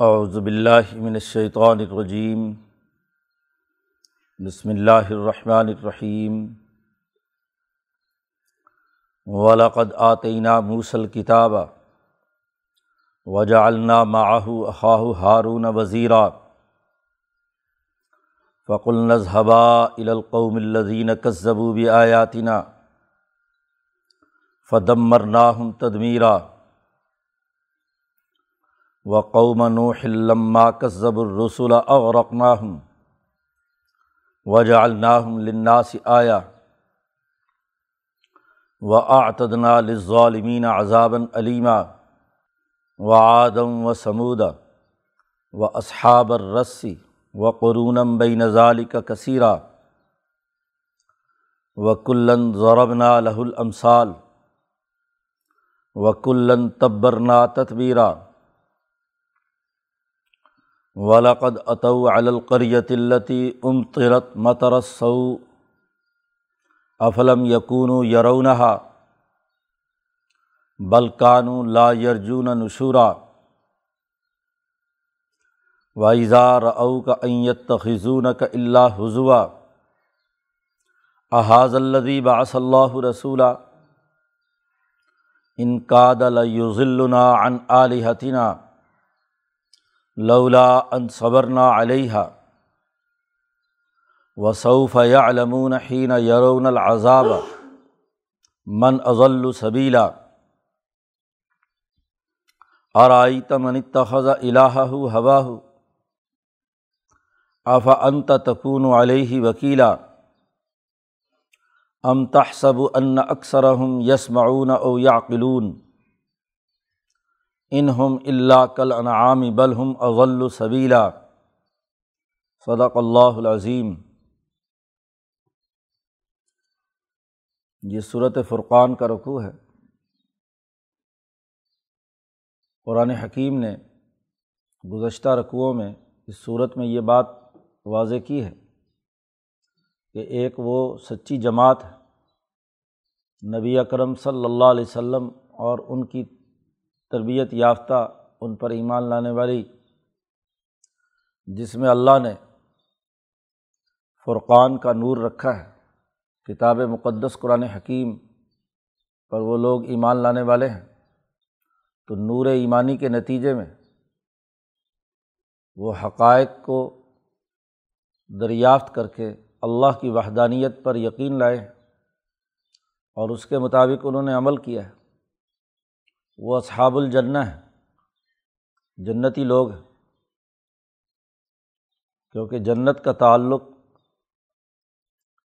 اعوذ باللہ من الشیطان الرجیم، بسم اللہ الرحمن الرحیم۔ ولاقد آتینہ موسل کتاب وجعلنا معه اخاہ ہارون وزیرا۔ فقل نذهبا الى القوم الذين كذبوا بآياتنا فدمرناهم تدمیرا۔ و قوم نوح لما کذب الرسول اغرقناہم وجعلناہم للناس آیا و اعتدنا للظالمین عذابا علیما و آدم و سمودا و اصحاب الرسی و قرونم بین ذالک کثیرا و کلن ضربنا لہ الامثال و کلن تبرنا تتبیرا ولاقد اطو القریت التی امطرت مترسو افلم یقون یرونہا بلکانو لا یرجون نشورا وائزار او کا ایت خزون کا اللہ حضوا احاظ الدی باص اللہ رسولہ انقاد یوزلنا عن علیحتنا لولا ان صبرنا علیہ وصوف یعلمون حین یرون العذاب من اضل سبیلا ارائیت من اتخذ الہہ ہواہ اف انت تکون علیہ وکیلا ام تحسب ان اکثرہم یسمعون او یعقلون انہم اللہ کل انعام بلہم اغل صبیلا صدق اللہ العظیم۔ یہ صورت فرقان کا رقوع ہے۔ قرآن حکیم نے گزشتہ رقوعوں میں اس صورت میں یہ بات واضح کی ہے کہ ایک وہ سچی جماعت ہے۔ نبی اکرم صلی اللہ علیہ وسلم اور ان کی تربیت یافتہ، ان پر ایمان لانے والی، جس میں اللہ نے فرقان کا نور رکھا ہے، کتاب مقدس، قرآن حکیم پر وہ لوگ ایمان لانے والے ہیں۔ تو نور ایمانی کے نتیجے میں وہ حقائق کو دریافت کر کے اللہ کی وحدانیت پر یقین لائے اور اس کے مطابق انہوں نے عمل کیا ہے۔ وہ اصحاب الجنّ ہے جنتی لوگ ہیں۔ کیونکہ جنت کا تعلق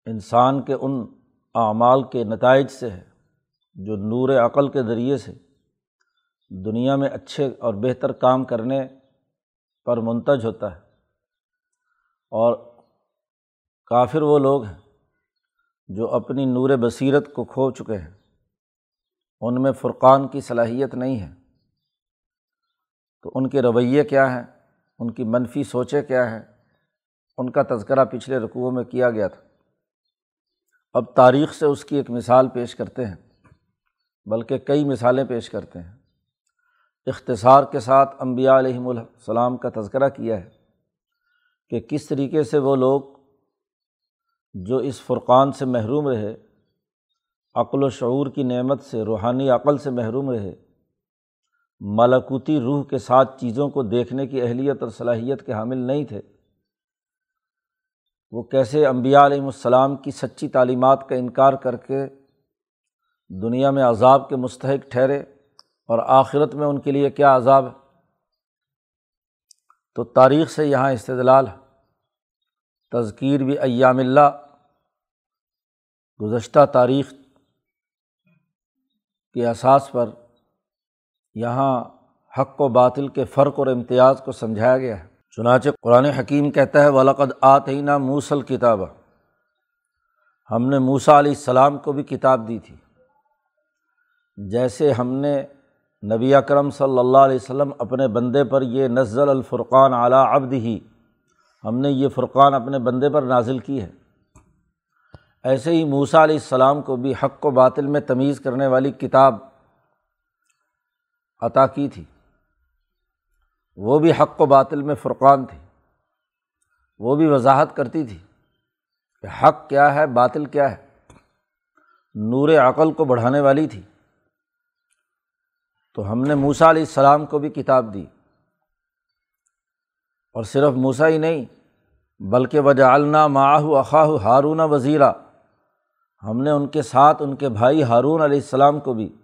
انسان کے ان اعمال کے نتائج سے ہے، جو نور عقل کے ذریعے سے دنیا میں اچھے اور بہتر کام کرنے پر منتج ہوتا ہے۔ اور کافر وہ لوگ ہیں جو اپنی نور بصیرت کو کھو چکے ہیں۔ ان میں فرقان کی صلاحیت نہیں ہے۔ تو ان کے رویے کیا ہیں؟ ان کی منفی سوچیں کیا ہیں؟ ان کا تذکرہ پچھلے رقوع میں کیا گیا تھا۔ اب تاریخ سے اس کی ایک مثال پیش کرتے ہیں، بلکہ کئی مثالیں پیش کرتے ہیں۔ اختصار کے ساتھ امبیا علیہم السلام کا تذکرہ کیا ہے کہ کس طریقے سے وہ لوگ جو اس فرقان سے محروم رہے عقل و شعور کی نعمت سے، روحانی عقل سے محروم رہے۔ ملکوتی روح کے ساتھ چیزوں کو دیکھنے کی اہلیت اور صلاحیت کے حامل نہیں تھے۔ وہ کیسے امبیا علیہم السلام کی سچی تعلیمات کا انکار کر کے دنیا میں عذاب کے مستحق ٹھہرے اور آخرت میں ان کے لیے کیا عذاب ہے؟ تو تاریخ سے یہاں استدلال ہے۔ تذکیر بھی ایام اللہ، گزشتہ تاریخ کے اساس پر یہاں حق و باطل کے فرق اور امتیاز کو سمجھایا گیا ہے۔ چنانچہ قرآن حکیم کہتا ہے، ولقد آتینہ موسل کتاب ہم نے موسا علیہ السلام کو بھی کتاب دی تھی۔ جیسے ہم نے نبی اکرم صلی اللہ علیہ وسلم اپنے بندے پر یہ نزل الفرقان اعلیٰ ابد ہی ہم نے یہ فرقان اپنے بندے پر نازل کی ہے۔ ایسے ہی موسا علیہ السلام کو بھی حق و باطل میں تمیز کرنے والی کتاب عطا کی تھی۔ وہ بھی حق و باطل میں فرقان تھی۔ وہ بھی وضاحت کرتی تھی کہ حق کیا ہے، باطل کیا ہے۔ نور عقل کو بڑھانے والی تھی۔ تو ہم نے موسا علیہ السلام کو بھی کتاب دی۔ اور صرف موسا ہی نہیں، بلکہ وجا النا ماہ اخاہ ہارون وزیرہ ہم نے ان کے ساتھ ان کے بھائی ہارون علیہ السلام کو بھی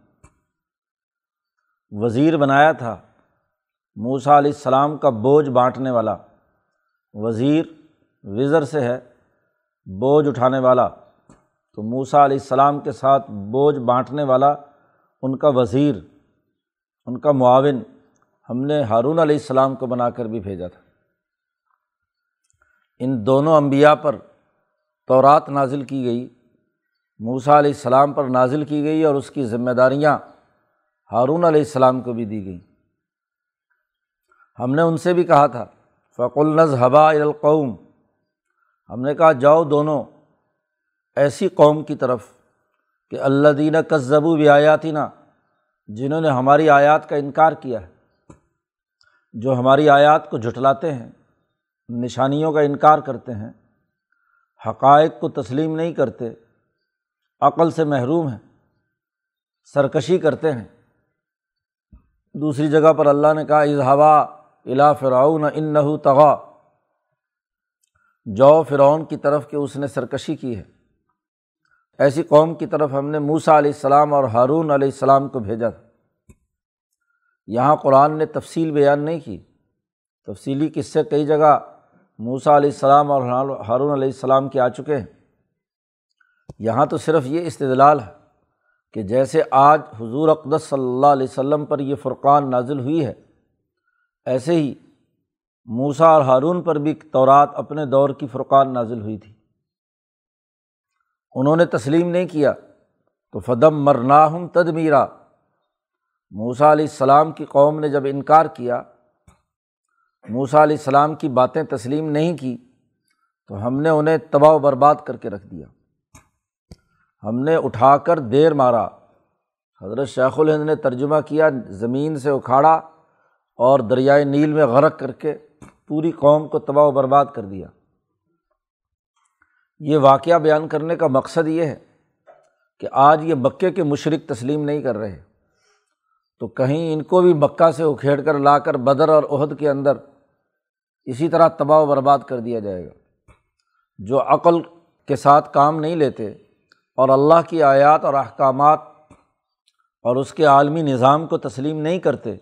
وزیر بنایا تھا۔ موسا علیہ السلام کا بوجھ بانٹنے والا۔ وزیر وزر سے ہے، بوجھ اٹھانے والا۔ تو موسا علیہ السلام کے ساتھ بوجھ بانٹنے والا ان کا وزیر، ان کا معاون ہم نے ہارون علیہ السلام کو بنا کر بھی بھیجا تھا۔ ان دونوں انبیاء پر تورات نازل کی گئی۔ موسا علیہ السلام پر نازل کی گئی اور اس کی ذمہ داریاں ہارون علیہ السلام کو بھی دی گئیں۔ ہم نے ان سے بھی کہا تھا فق النظ حبا القوم۔ ہم نے کہا، جاؤ دونوں ایسی قوم کی طرف کہ اللہ دینہ کذبو بھی آیاتی نا جنہوں نے ہماری آیات کا انکار کیا ہے، جو ہماری آیات کو جھٹلاتے ہیں، نشانیوں کا انکار کرتے ہیں، حقائق کو تسلیم نہیں کرتے عقل سے محروم ہیں، سرکشی کرتے ہیں۔ دوسری جگہ پر اللہ نے کہا اظہبا الا فرعون ان یہاں تو صرف یہ استدلال ہے کہ جیسے آج حضور اقدس صلی اللہ علیہ وسلم پر یہ فرقان نازل ہوئی ہے، ایسے ہی موسا اور ہارون پر بھی تورات اپنے دور کی فرقان نازل ہوئی تھی۔ انہوں نے تسلیم نہیں کیا، تو فدم مرناہم تدمیرا۔ موسا علیہ السلام کی قوم نے جب انکار کیا موسا علیہ السلام کی باتیں تسلیم نہیں کی، تو ہم نے انہیں تباہ و برباد کر کے رکھ دیا۔ ہم نے اٹھا کر دیر مارا۔ حضرت شیخ الہند نے ترجمہ کیا، زمین سے اکھاڑا اور دریائے نیل میں غرق کر کے پوری قوم کو تباہ و برباد کر دیا۔ یہ واقعہ بیان کرنے کا مقصد یہ ہے کہ آج یہ مکے کے مشرق تسلیم نہیں کر رہے۔ تو کہیں ان کو بھی مکہ سے اکھیڑ کر لا کر بدر اور عہد کے اندر اسی طرح تباہ و برباد کر دیا جائے گا۔ جو عقل کے ساتھ کام نہیں لیتے اور اللہ کی آیات اور احکامات اور اس کے عالمی نظام کو تسلیم نہیں کرتے،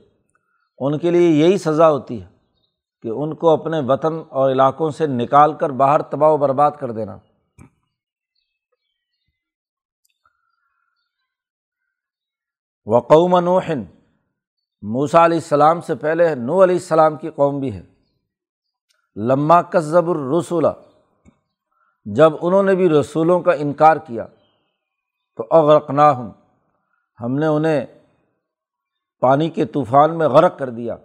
ان کے لیے یہی سزا ہوتی ہے کہ ان کو اپنے وطن اور علاقوں سے نکال کر باہر تباہ و برباد کر دینا۔ وقوم نوحن موسا علیہ السلام سے پہلے نو علیہ السلام کی قوم بھی ہے۔ لمہ کذب الرسولہ جب انہوں نے بھی رسولوں کا انکار کیا تو اغرقنا ہوں ہم نے انہیں پانی کے طوفان میں غرق کر دیا۔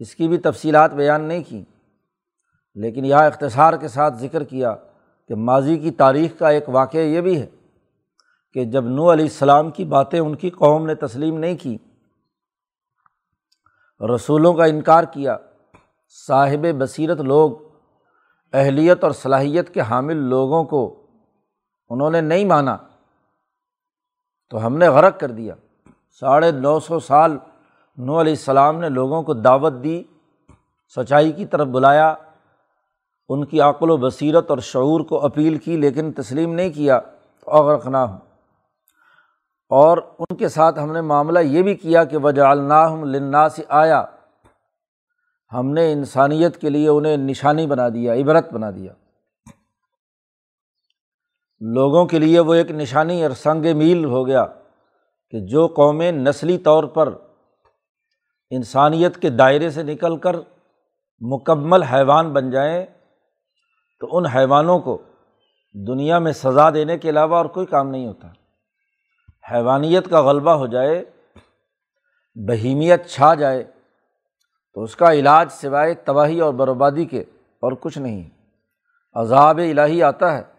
اس کی بھی تفصیلات بیان نہیں کی، لیکن یہاں اختصار کے ساتھ ذکر کیا کہ ماضی کی تاریخ کا ایک واقعہ یہ بھی ہے کہ جب نو علیہ السلام کی باتیں ان کی قوم نے تسلیم نہیں کی، رسولوں کا انکار کیا، صاحب بصیرت لوگ، اہلیت اور صلاحیت کے حامل لوگوں کو انہوں نے نہیں مانا۔ تو ہم نے غرق کر دیا۔ ساڑھے نو سو سال نو علیہ السلام نے لوگوں کو دعوت دی، سچائی کی طرف بلایا۔ ان کی عقل و بصیرت اور شعور کو اپیل کی، لیکن تسلیم نہیں کیا تو اغرقنا ہوں۔ اور ان کے ساتھ ہم نے معاملہ یہ بھی کیا کہ وجہ لنا سے آیا ہم نے انسانیت کے لیے انہیں نشانی بنا دیا، عبرت بنا دیا۔ لوگوں کے لیے وہ ایک نشانی اور سنگ میل ہو گیا کہ جو قومیں نسلی طور پر انسانیت کے دائرے سے نکل کر مکمل حیوان بن جائیں، تو ان حیوانوں کو دنیا میں سزا دینے کے علاوہ اور کوئی کام نہیں ہوتا۔ حیوانیت کا غلبہ ہو جائے، بہیمیت چھا جائے، تو اس کا علاج سوائے تباہی اور بربادی کے اور کچھ نہیں۔ عذاب الہی آتا ہے۔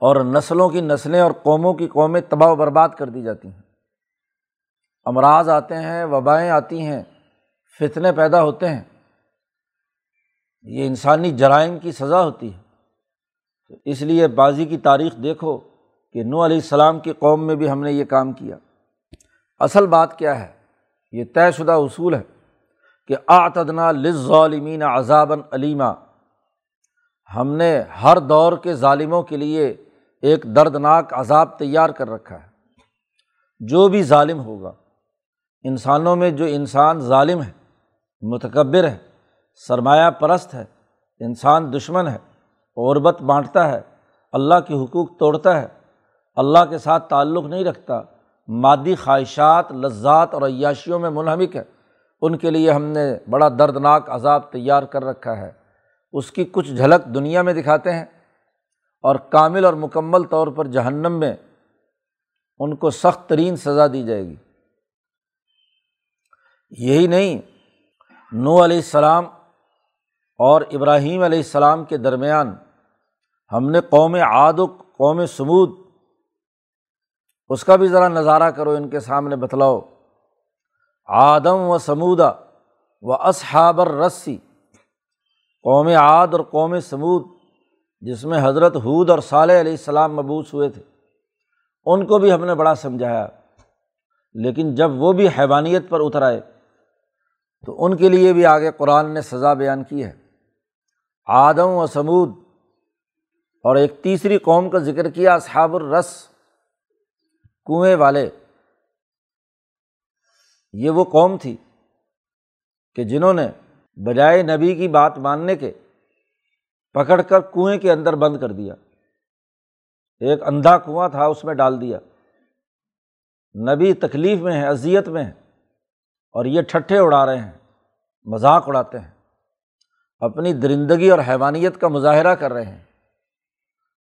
اور نسلوں کی نسلیں اور قوموں کی قومیں تباہ و برباد کر دی جاتی ہیں۔ امراض آتے ہیں، وبائیں آتی ہیں، فتنے پیدا ہوتے ہیں۔ یہ انسانی جرائم کی سزا ہوتی ہے۔ تو اس لیے بازی کی تاریخ دیکھو کہ نو علیہ السلام کی قوم میں بھی ہم نے یہ کام کیا۔ اصل بات کیا ہے؟ یہ طے شدہ اصول ہے کہ آتدنا لظالمین عذابً علیمہ ہم نے ہر دور کے ظالموں کے لیے ایک دردناک عذاب تیار کر رکھا ہے۔ جو بھی ظالم ہوگا، انسانوں میں جو انسان ظالم ہے، متکبر ہے، سرمایہ پرست ہے، انسان دشمن ہے عربت بانٹتا ہے، اللہ کے حقوق توڑتا ہے، اللہ کے ساتھ تعلق نہیں رکھتا، مادی خواہشات، لذات اور عیاشیوں میں منہمک ہے، ان کے لیے ہم نے بڑا دردناک عذاب تیار کر رکھا ہے۔ اس کی کچھ جھلک دنیا میں دکھاتے ہیں اور کامل اور مکمل طور پر جہنم میں ان کو سخت ترین سزا دی جائے گی۔ یہی نہیں نو علیہ السلام اور ابراہیم علیہ السلام کے درمیان ہم نے قوم عاد و قوم سمود اس کا بھی ذرا نظارہ کرو، ان کے سامنے بتلاؤ۔ آدم و سمودا و اصحابر رسی قوم عاد اور قوم سمود جس میں حضرت حود اور صالح علیہ السلام مبوس ہوئے تھے۔ ان کو بھی ہم نے بڑا سمجھایا، لیکن جب وہ بھی حیوانیت پر اتر آئے، تو ان کے لیے بھی آگے قرآن نے سزا بیان کی ہے۔ آدم و سمود اور ایک تیسری قوم کا ذکر کیا اصحاب الرس، کنویں والے۔ یہ وہ قوم تھی کہ جنہوں نے بجائے نبی کی بات ماننے کے، پکڑ کر کنویں کے اندر بند کر دیا۔ ایک اندھا کنواں تھا، اس میں ڈال دیا۔ نبی تکلیف میں ہے اذیت میں ہے اور یہ ٹھٹھے اڑا رہے ہیں، مذاق اڑاتے ہیں۔ اپنی درندگی اور حیوانیت کا مظاہرہ کر رہے ہیں۔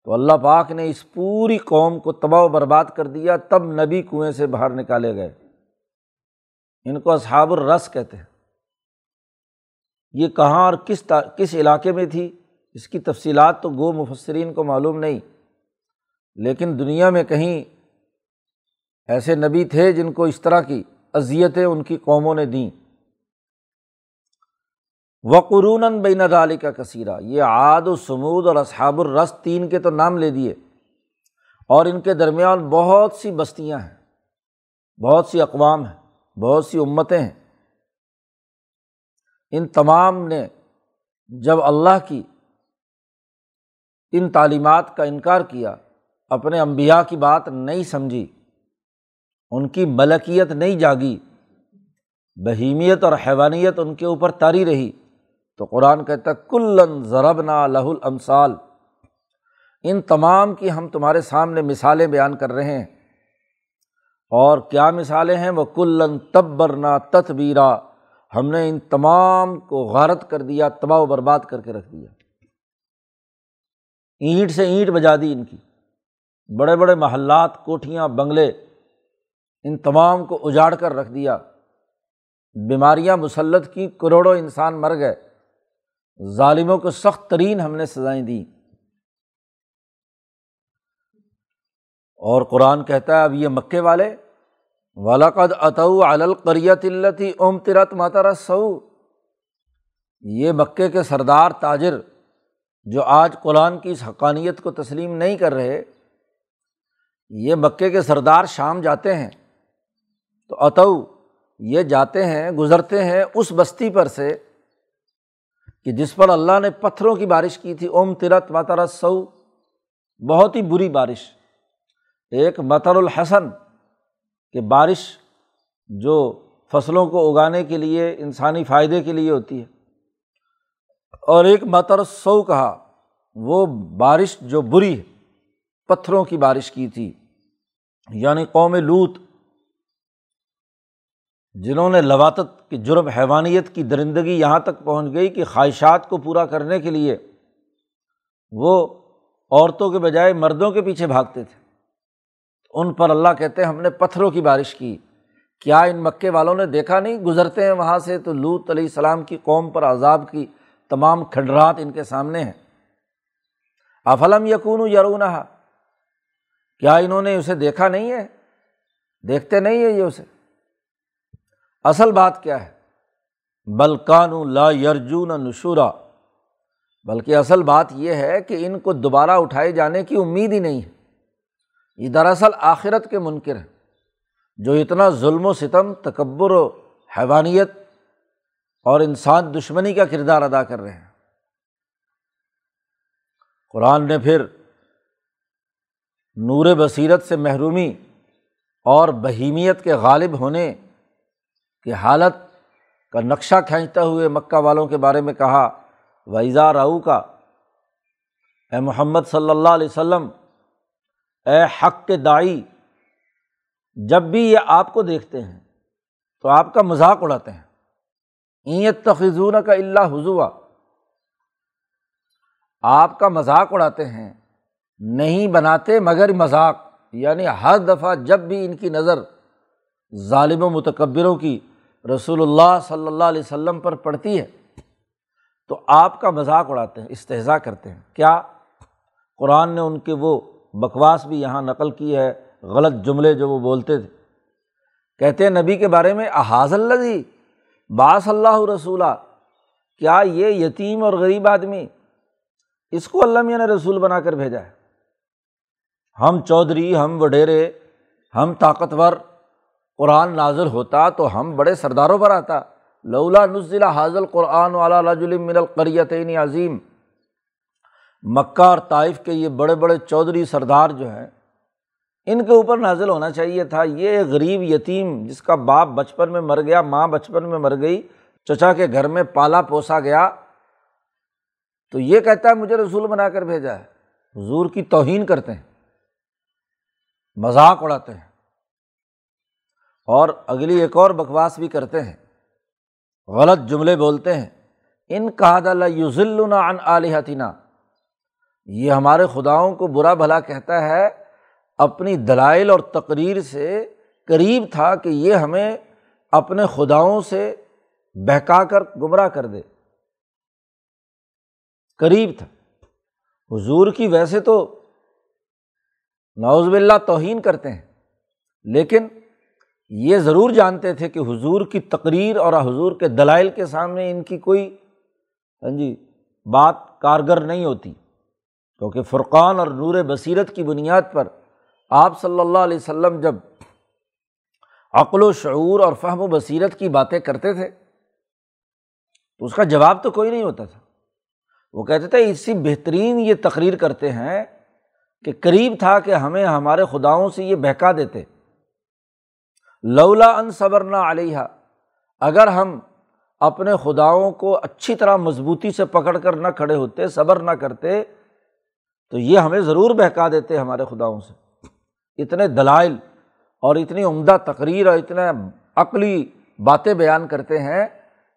تو اللہ پاک نے اس پوری قوم کو تباہ و برباد کر دیا، تب نبی کنویں سے باہر نکالے گئے۔ ان کو اصحاب الرس کہتے ہیں۔ یہ کہاں اور کس کس علاقے میں تھی؟ اس کی تفصیلات تو گو مفسرین کو معلوم نہیں۔ لیکن دنیا میں کہیں ایسے نبی تھے جن کو اس طرح کی اذیتیں ان کی قوموں نے دیں۔ و قرون بین ندال کا کثیرہ یہ عاد و سمود اور اصحاب الرس تین کے تو نام لے دیے۔ اور ان کے درمیان بہت سی بستیاں ہیں، بہت سی اقوام ہیں، بہت سی امتیں ہیں۔ ان تمام نے جب اللہ کی ان تعلیمات کا انکار کیا، اپنے امبیا کی بات نہیں سمجھی، ان کی ملکیت نہیں جاگی، بہیمیت اور حیوانیت ان کے اوپر تاری رہی، تو قرآن کہتا کلن ضرب نا لہ المثال ان تمام کی ہم تمہارے سامنے مثالیں بیان کر رہے ہیں۔ اور کیا مثالیں ہیں؟ وہ کلن تبرنا تتبیرا۔ ہم نے ان تمام کو غارت کر دیا، تباہ و برباد کر کے رکھ دیا۔ اینٹ سے اینٹ بجا دی ان کی۔ بڑے بڑے محلات، کوٹھیاں، بنگلے، ان تمام کو اجاڑ کر رکھ دیا۔ بیماریاں مسلط کی، کروڑوں انسان مر گئے۔ ظالموں کو سخت ترین ہم نے سزائیں دیں۔ اور قرآن کہتا ہے، اب یہ مکے والے ولاقد اتو القریت التی اوم ترت ماتارا سعو یہ مکے کے سردار تاجر جو آج قرآن کی اس حقانیت کو تسلیم نہیں کر رہے، یہ مکے کے سردار شام جاتے ہیں۔ تو اتو، یہ جاتے ہیں، گزرتے ہیں اس بستی پر سے کہ جس پر اللہ نے پتھروں کی بارش کی تھی۔ اوم ترت ماتر سو بہت ہی بری بارش۔ ایک مطر الحسن۔ کہ بارش جو فصلوں کو اگانے کے لیے، انسانی فائدے کے لیے ہوتی ہے۔ اور ایک مطر سو کہا، وہ بارش جو بری ہے، پتھروں کی بارش کی تھی۔ یعنی قوم لوت، جنہوں نے لواتت کی جرم، حیوانیت کی درندگی یہاں تک پہنچ گئی کہ خواہشات کو پورا کرنے کے لیے وہ عورتوں کے بجائے مردوں کے پیچھے بھاگتے تھے۔ ان پر اللہ کہتے ہیں، ہم نے پتھروں کی بارش کی۔ کیا ان مکے والوں نے دیکھا نہیں؟ گزرتے ہیں وہاں سے تو لوت علیہ السلام کی قوم پر عذاب کی تمام کھنڈرات ان کے سامنے ہیں۔ افلم یقون یرون کیا انہوں نے اسے دیکھا نہیں ہے؟ دیکھتے نہیں ہے یہ اسے۔ اصل بات کیا ہے؟ بلکان لا یرجون نشورا۔ بلکہ اصل بات یہ ہے کہ ان کو دوبارہ اٹھائے جانے کی امید ہی نہیں ہے۔ یہ دراصل آخرت کے منکر ہیں، جو اتنا ظلم و ستم، تکبر و حیوانیت اور انسان دشمنی کا کردار ادا کر رہے ہیں۔ قرآن نے پھر نور بصیرت سے محرومی اور بہیمیت کے غالب ہونے کی حالت کا نقشہ کھینچتے ہوئے مکہ والوں کے بارے میں کہا ویزا راؤ کا اے محمد صلی اللہ علیہ وسلم اے حق کے دائی جب بھی یہ آپ کو دیکھتے ہیں، تو آپ کا مذاق اڑاتے ہیں۔ ایت تخذون کا اللہ حضوا آپ کا مذاق اڑاتے ہیں، نہیں بناتے مگر مذاق یعنی ہر دفعہ جب بھی ان کی نظر ظالم و متکبروں کی رسول اللہ صلی اللہ علیہ وسلم پر پڑتی ہے، تو آپ کا مذاق اڑاتے ہیں استحضاء کرتے ہیں۔ کیا؟ قرآن نے ان کے وہ بکواس بھی یہاں نقل کی ہے، غلط جملے جو وہ بولتے تھے۔ کہتے ہیں، نبی کے بارے میں احاظ اللہ جی باص اللہ رسولہ کیا یہ یتیم اور غریب آدمی اس کو اللہ میاں نے رسول بنا کر بھیجا ہے؟ ہم چودھری، ہم وڈیرے، ہم طاقتور، قرآن نازل ہوتا تو ہم بڑے سرداروں پر آتا۔ لولا نزلہ حاضل قرآن والا من القریتین عظیم۔ مکہ اور طائف کے یہ بڑے بڑے چودھری سردار جو ہیں، ان کے اوپر نازل ہونا چاہیے تھا۔ یہ غریب یتیم جس کا باپ بچپن میں مر گیا، ماں بچپن میں مر گئی، چچا کے گھر میں پالا پوسا گیا۔ تو یہ کہتا ہے، مجھے رسول بنا کر بھیجا ہے۔ حضور کی توہین کرتے ہیں، مذاق اڑاتے ہیں۔ اور اگلی ایک اور بکواس بھی کرتے ہیں۔ غلط جملے بولتے ہیں۔ ان کہا یوزل ان علیحتینہ یہ ہمارے خداؤں کو برا بھلا کہتا ہے، اپنی دلائل اور تقریر سے قریب تھا کہ یہ ہمیں اپنے خداؤں سے بہکا کر گمراہ کر دے۔ قریب تھا۔ حضور کی ویسے تو نوز باللہ توہین کرتے ہیں، لیکن یہ ضرور جانتے تھے کہ حضور کی تقریر اور حضور کے دلائل کے سامنے ان کی کوئی ہاں جی بات کارگر نہیں ہوتی۔ کیونکہ فرقان اور نور بصیرت کی بنیاد پر آپ صلی اللہ علیہ وسلم جب عقل و شعور اور فہم و بصیرت کی باتیں کرتے تھے، تو اس کا جواب تو کوئی نہیں ہوتا تھا۔ وہ کہتے تھے، اسی بہترین یہ تقریر کرتے ہیں کہ قریب تھا کہ ہمیں ہمارے خداؤں سے یہ بہکا دیتے۔ لولا ان صبر نہ علیہ اگر ہم اپنے خداؤں کو اچھی طرح مضبوطی سے پکڑ کر نہ کھڑے ہوتے، صبر نہ کرتے تو یہ ہمیں ضرور بہکا دیتے ہمارے خداؤں سے۔ اتنے دلائل اور اتنی عمدہ تقریر اور اتنے عقلی باتیں بیان کرتے ہیں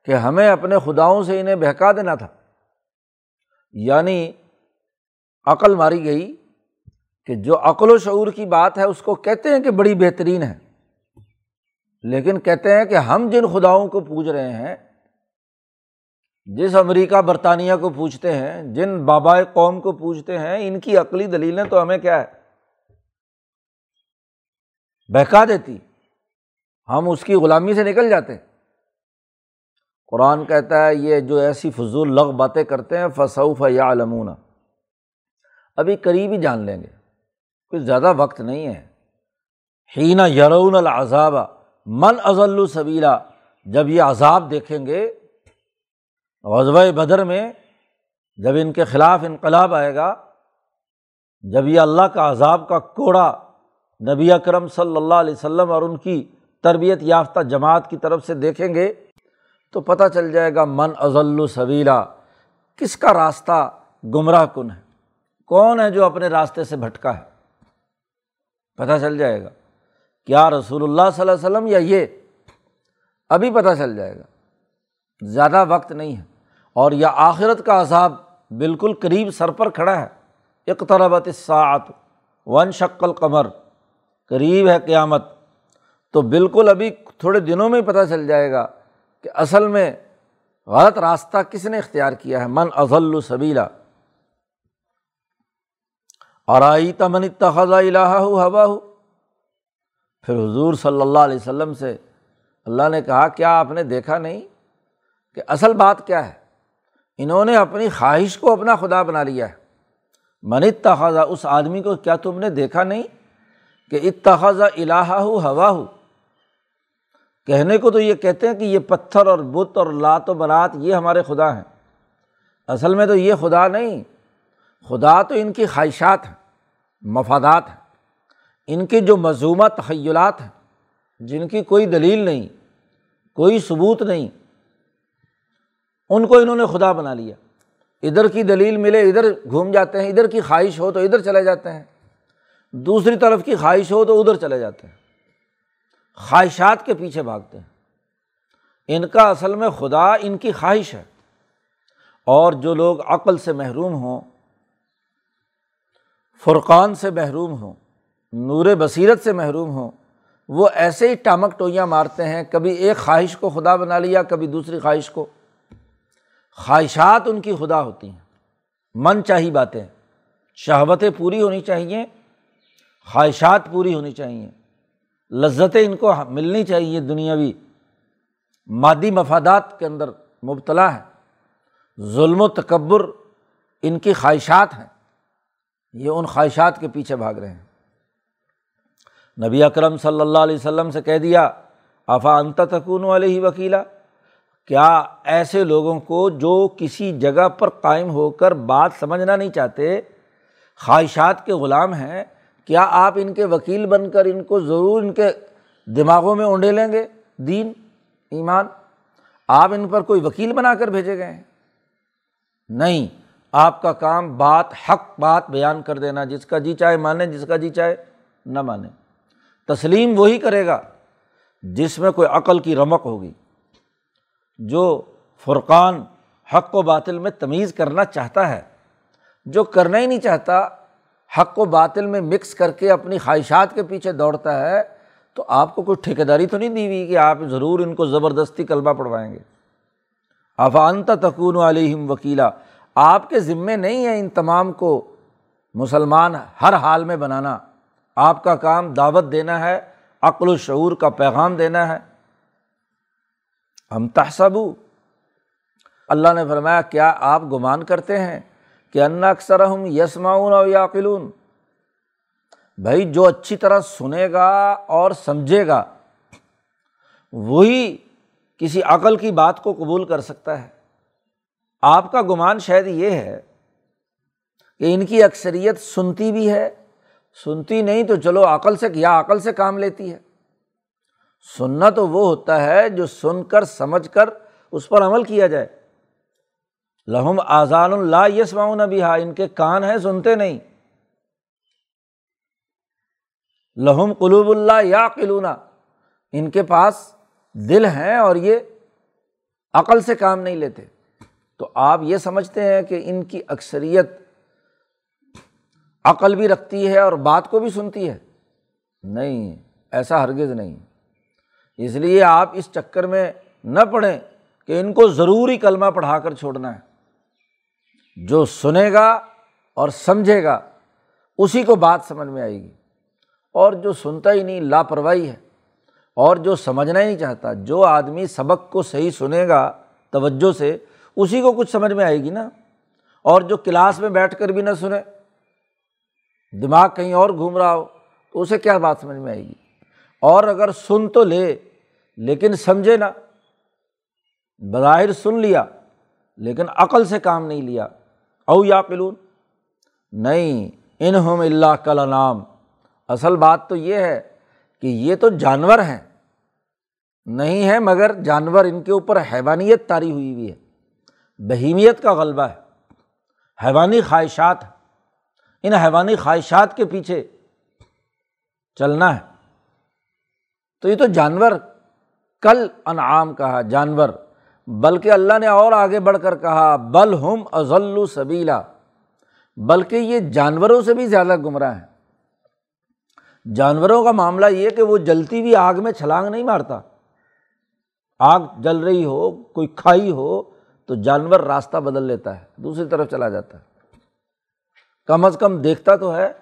کہ ہمیں اپنے خداؤں سے انہیں بہکا دینا تھا۔ یعنی عقل ماری گئی کہ جو عقل و شعور کی بات ہے اس کو کہتے ہیں کہ بڑی بہترین ہے، لیکن کہتے ہیں کہ ہم جن خداؤں کو پوج رہے ہیں جس امریکہ برطانیہ کو پوچھتے ہیں، جن بابائے قوم کو پوچھتے ہیں، ان کی عقلی دلیلیں تو ہمیں کیا ہے؟ بہکا دیتی۔ ہم اس کی غلامی سے نکل جاتے۔ قرآن کہتا ہے، یہ جو ایسی فضول لغ باتیں کرتے ہیں فصوف یا علمون ابھی قریب ہی جان لیں گے۔ کچھ زیادہ وقت نہیں ہے۔ ہین یرون العذاب۔ من ازل سبیلا جب یہ عذاب دیکھیں گے غزب بدر میں جب ان کے خلاف انقلاب آئے گا، جب یہ اللہ کا عذاب کا کوڑا نبی اکرم صلی اللہ علیہ وسلم اور ان کی تربیت یافتہ جماعت کی طرف سے دیکھیں گے تو پتہ چل جائے گا من ازل سبیلا، کس کا راستہ گمراہ کن ہے؟ کون ہے جو اپنے راستے سے بھٹکا ہے؟ پتہ چل جائے گا۔ کیا رسول اللہ صلی اللہ علیہ وسلم یا یہ؟ ابھی پتہ چل جائے گا۔ زیادہ وقت نہیں ہے۔ اور یا آخرت کا عذاب بالکل قریب سر پر کھڑا ہے۔ اقتربت ساعت ون شکل قمر قریب ہے قیامت۔ تو بالکل ابھی تھوڑے دنوں میں پتہ چل جائے گا کہ اصل میں غلط راستہ کس نے اختیار کیا ہے۔ من ازل سبیلا۔ اور آئی تمن تخذہ الہ ہوا۔ ہو پھر حضور صلی اللہ علیہ وسلم سے اللہ نے کہا، کیا آپ نے دیکھا نہیں کہ اصل بات کیا ہے؟ انہوں نے اپنی خواہش کو اپنا خدا بنا لیا ہے۔ من اتخذہ اس آدمی کو کیا تم نے دیکھا نہیں کہ اتخذہ الہ ہو ہوا ہو کہنے کو تو یہ کہتے ہیں کہ یہ پتھر اور بت اور لات و برات یہ ہمارے خدا ہیں۔ اصل میں تو یہ خدا نہیں، خدا تو ان کی خواہشات ہیں، مفادات ہیں۔ ان کی جو مضمومہ تخیلات ہیں، جن کی کوئی دلیل نہیں، کوئی ثبوت نہیں۔ ان کو انہوں نے خدا بنا لیا۔ ادھر کی دلیل ملے، ادھر گھوم جاتے ہیں، ادھر کی خواہش ہو تو ادھر چلے جاتے ہیں۔ دوسری طرف کی خواہش ہو تو ادھر چلے جاتے ہیں۔ خواہشات کے پیچھے بھاگتے ہیں۔ ان کا اصل میں خدا ان کی خواہش ہے۔ اور جو لوگ عقل سے محروم ہوں، فرقان سے محروم ہوں، نور بصیرت سے محروم ہوں، وہ ایسے ہی ٹامک ٹوئیاں مارتے ہیں، کبھی ایک خواہش کو خدا بنا لیا، کبھی دوسری خواہش کو۔ خواہشات ان کی خدا ہوتی ہیں۔ من چاہی باتیں۔ شہوتیں پوری ہونی چاہیے۔ خواہشات پوری ہونی چاہیے۔ لذتیں ان کو ملنی چاہیے دنیاوی۔ مادی مفادات کے اندر مبتلا ہے ظلم و تکبر ان کی خواہشات ہیں۔ یہ ان خواہشات کے پیچھے بھاگ رہے ہیں۔ نبی اکرم صلی اللہ علیہ وسلم سے کہہ دیا، افا انت تکون والے ہی وکیلا؟ کیا ایسے لوگوں کو جو کسی جگہ پر قائم ہو کر بات سمجھنا نہیں چاہتے؟ خواہشات کے غلام ہیں۔ کیا آپ ان کے وکیل بن کر ان کو ضرور ان کے دماغوں میں اونڈے لیں گے؟ دین، ایمان، آپ ان پر کوئی وکیل بنا کر بھیجے گئے ہیں؟ نہیں، آپ کا کام بات، حق بات بیان کر دینا، جس کا جی چاہے مانے، جس کا جی چاہے نہ مانے۔ تسلیم وہی کرے گا جس میں کوئی عقل کی رمق ہوگی۔ جو فرقان حق و باطل میں تمیز کرنا چاہتا ہے، جو کرنا ہی نہیں چاہتا، حق و باطل میں مکس کر کے اپنی خواہشات کے پیچھے دوڑتا ہے، تو آپ کو کوئی ٹھیکیداری تو نہیں دی ہوئی کہ آپ ضرور ان کو زبردستی کلبہ پڑھوائیں گے۔ افانت تکون علیہم وکیلا، آپ کے ذمے نہیں ہیں ان تمام کو مسلمان ہر حال میں بنانا۔ آپ کا کام دعوت دینا ہے، عقل و شعور کا پیغام دینا ہے۔ ہم تحسب اللہ نے فرمایا، کیا آپ گمان کرتے ہیں کہ ان اکثر ہم یسماؤن اور یاقلون؟ بھائی، جو اچھی طرح سنے گا اور سمجھے گا، وہی کسی عقل کی بات کو قبول کر سکتا ہے۔ آپ کا گمان شاید یہ ہے کہ ان کی اکثریت سنتی بھی ہے۔ سنتی نہیں تو چلو، عقل سے کیا عقل سے کام لیتی ہے۔ سننا تو وہ ہوتا ہے جو سن کر، سمجھ کر اس پر عمل کیا جائے۔ لہم آزان اللہ یس معاون بھی ہا ان کے کان ہیں، سنتے نہیں۔ لہم قلوب اللہ یا قلونا ان کے پاس دل ہیں اور یہ عقل سے کام نہیں لیتے۔ تو آپ یہ سمجھتے ہیں کہ ان کی اکثریت عقل بھی رکھتی ہے اور بات کو بھی سنتی ہے۔ نہیں، ایسا ہرگز نہیں۔ اس لیے آپ اس چکر میں نہ پڑھیں کہ ان کو ضروری کلمہ پڑھا کر چھوڑنا ہے۔ جو سنے گا اور سمجھے گا، اسی کو بات سمجھ میں آئے گی۔ اور جو سنتا ہی نہیں، لاپرواہی ہے۔ اور جو سمجھنا ہی نہیں چاہتا، جو آدمی سبق کو صحیح سنے گا، توجہ سے اسی کو کچھ سمجھ میں آئے گی نا۔ اور جو کلاس میں بیٹھ کر بھی نہ سنے، دماغ کہیں اور گھوم رہا ہو، تو اسے کیا بات سمجھ میں آئے گی؟ اور اگر سن تو لے لیکن سمجھے نا، بظاہر سن لیا، لیکن عقل سے کام نہیں لیا۔ او یا قلون نہیں، انہم اللہ کل نام اصل بات تو یہ ہے کہ یہ تو جانور ہیں۔ نہیں ہے مگر جانور ان کے اوپر حیوانیت تاری ہوئی ہوئی ہے۔ بہیمیت کا غلبہ ہے۔ حیوانی خواہشات ان حیوانی خواہشات کے پیچھے چلنا ہے۔ تو یہ تو جانور کل انعام کہا، جانور۔ بلکہ اللہ نے اور آگے بڑھ کر کہا، بل ہم ازل سبیلا۔ بلکہ یہ جانوروں سے بھی زیادہ گمراہ ہیں۔ جانوروں کا معاملہ یہ کہ وہ جلتی ہوئی آگ میں چھلانگ نہیں مارتا۔ آگ جل رہی ہو، کوئی کھائی ہو، تو جانور راستہ بدل لیتا ہے، دوسری طرف چلا جاتا ہے۔ کم از کم دیکھتا تو ہے،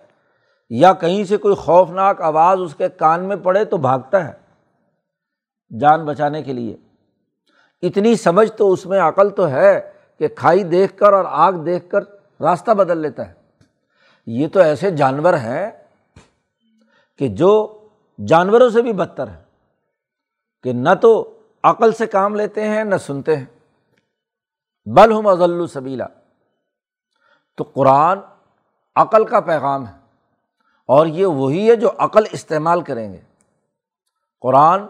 یا کہیں سے کوئی خوفناک آواز اس کے کان میں پڑے تو بھاگتا ہے۔ جان بچانے کے لیے۔ اتنی سمجھ تو اس میں عقل تو ہے کہ کھائی دیکھ کر اور آگ دیکھ کر راستہ بدل لیتا ہے۔ یہ تو ایسے جانور ہیں کہ جو جانوروں سے بھی بدتر ہے کہ نہ تو عقل سے کام لیتے ہیں، نہ سنتے ہیں۔ بل ہم اضل سبیلا۔ تو قرآن عقل کا پیغام ہے اور یہ وہی ہے جو عقل استعمال کریں گے۔ قرآن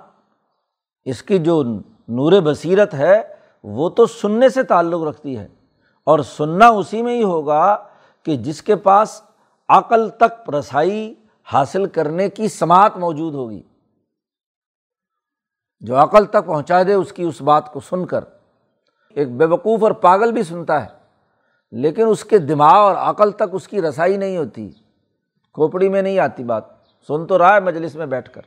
اس کی جو نور بصیرت ہے، وہ تو سننے سے تعلق رکھتی ہے۔ اور سننا اسی میں ہی ہوگا کہ جس کے پاس عقل تک رسائی حاصل کرنے کی سماعت موجود ہوگی۔ جو عقل تک پہنچا دے، اس کی اس بات کو سن کر۔ ایک بے وقوف اور پاگل بھی سنتا ہے، لیکن اس کے دماغ اور عقل تک اس کی رسائی نہیں ہوتی۔ کھوپڑی میں نہیں آتی بات۔ سن تو رہا ہے مجلس میں بیٹھ کر۔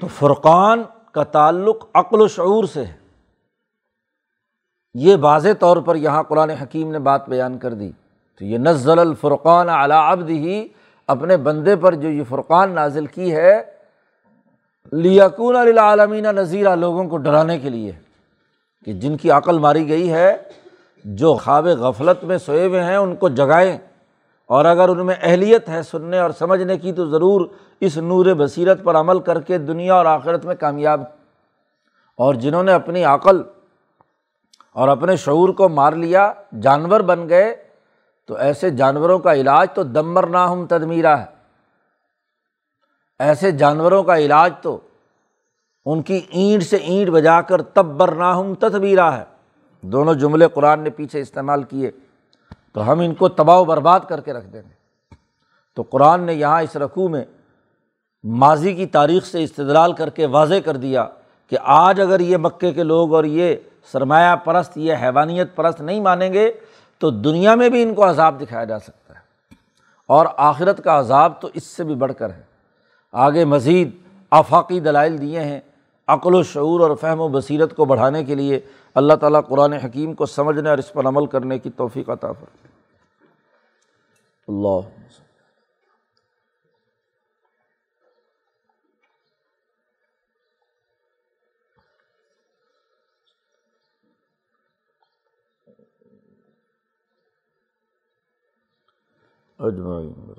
تو فرقان کا تعلق عقل و شعور سے ہے۔ یہ واضح طور پر یہاں قرآن حکیم نے بات بیان کر دی۔ تو یہ نزل الفرقان علا عبد ہی اپنے بندے پر جو یہ فرقان نازل کی ہے، لیکون عالمین نذیرہ لوگوں کو ڈرانے کے لیے کہ جن کی عقل ماری گئی ہے، جو خواب غفلت میں سوئے ہوئے ہیں، ان کو جگائیں۔ اور اگر ان میں اہلیت ہے سننے اور سمجھنے کی، تو ضرور اس نور بصیرت پر عمل کر کے دنیا اور آخرت میں کامیاب اور جنہوں نے اپنی عقل اور اپنے شعور کو مار لیا، جانور بن گئے، تو ایسے جانوروں کا علاج تو دمبر نہ ہم تدمیرہ ہے۔ ایسے جانوروں کا علاج تو ان کی اینٹ سے اینٹ بجا کر تب برناہم تدبیرہ ہے۔ دونوں جملے قرآن نے پیچھے استعمال کیے، تو ہم ان کو تباہ و برباد کر کے رکھ دیں گے۔ تو قرآن نے یہاں اس رقوع میں ماضی کی تاریخ سے استدلال کر کے واضح کر دیا کہ آج اگر یہ مکے کے لوگ اور یہ سرمایہ پرست، یہ حیوانیت پرست نہیں مانیں گے، تو دنیا میں بھی ان کو عذاب دکھایا جا سکتا ہے۔ اور آخرت کا عذاب تو اس سے بھی بڑھ کر ہے۔ آگے مزید آفاقی دلائل دیے ہیں۔ عقل و شعور اور فہم و بصیرت کو بڑھانے کے لیے اللہ تعالیٰ قرآن حکیم کو سمجھنے اور اس پر عمل کرنے کی توفیق عطا فر اللہ۔ اجمعین۔